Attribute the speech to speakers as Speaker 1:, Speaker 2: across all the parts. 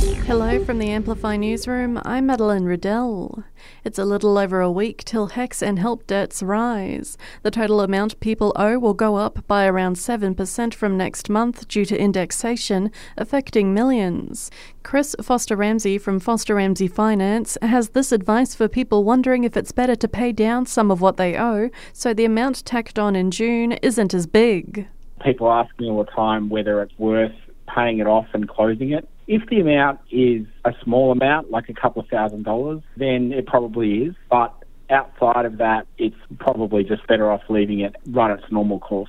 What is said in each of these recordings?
Speaker 1: Hello from the Amplify newsroom. I'm Madeline Riddell. It's a little over a week till HECS and help debts rise. The total amount people owe will go up by around 7% from next month due to indexation, affecting millions. Chris Foster Ramsey from Foster Ramsey Finance has this advice for people wondering if it's better to pay down some of what they owe so the amount tacked on in June isn't as big.
Speaker 2: People ask me all the time whether it's worth paying it off and closing it. If the amount is a small amount, like a couple of thousand dollars, then it probably is. But outside of that, it's probably just better off leaving it run its normal course.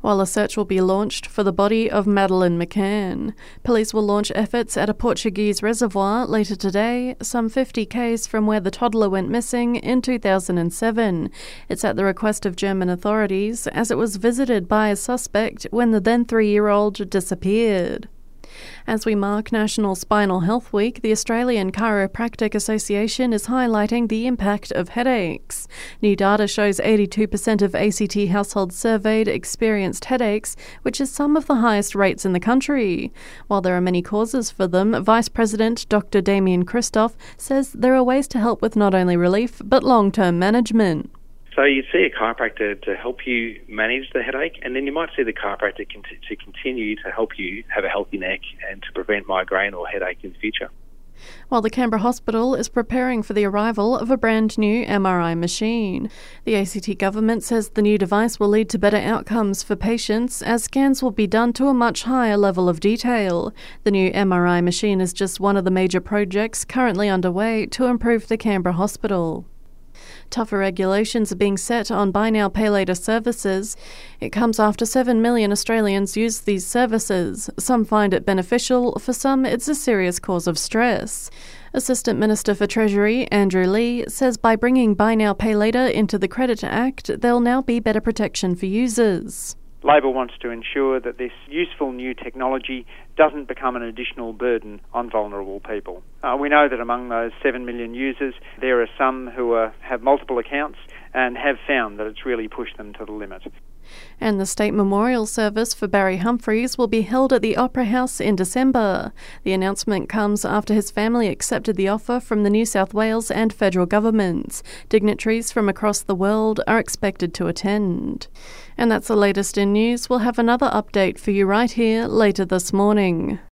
Speaker 1: While a search will be launched for the body of Madeleine McCann, police will launch efforts at a Portuguese reservoir later today, some 50 k's from where the toddler went missing in 2007. It's at the request of German authorities, as it was visited by a suspect when the then three year old disappeared. As we mark National Spinal Health Week, the Australian Chiropractic Association is highlighting the impact of headaches. New data shows 82% of ACT households surveyed experienced headaches, which is some of the highest rates in the country. While there are many causes for them, Vice President Dr. Damien Christoph says there are ways to help with not only relief but long term management.
Speaker 3: So you see a chiropractor to help you manage the headache, and then you might see the chiropractor to continue to help you have a healthy neck and to prevent migraine or headache in the future.
Speaker 1: While the Canberra Hospital is preparing for the arrival of a brand new MRI machine. The ACT government says the new device will lead to better outcomes for patients as scans will be done to a much higher level of detail. The new MRI machine is just one of the major projects currently underway to improve the Canberra Hospital. Tougher regulations are being set on buy now, pay later services. It comes after 7 million Australians use these services. Some find it beneficial, for some, it's a serious cause of stress. Assistant Minister for Treasury, Andrew Leigh, says by bringing Buy Now, Pay Later into the Credit Act, there'll now be better protection for users.
Speaker 4: Labor wants to ensure that this useful new technology doesn't become an additional burden on vulnerable people. Uh, we know that among those 7 million users, there are some who are, have multiple accounts and have found that it's really pushed them to the limit.
Speaker 1: And the state memorial service for Barry Humphries will be held at the Opera House in December. The announcement comes after his family accepted the offer from the New South Wales and federal governments. Dignitaries from across the world are expected to attend. And that's the latest in news. We'll have another update for you right here later this morning.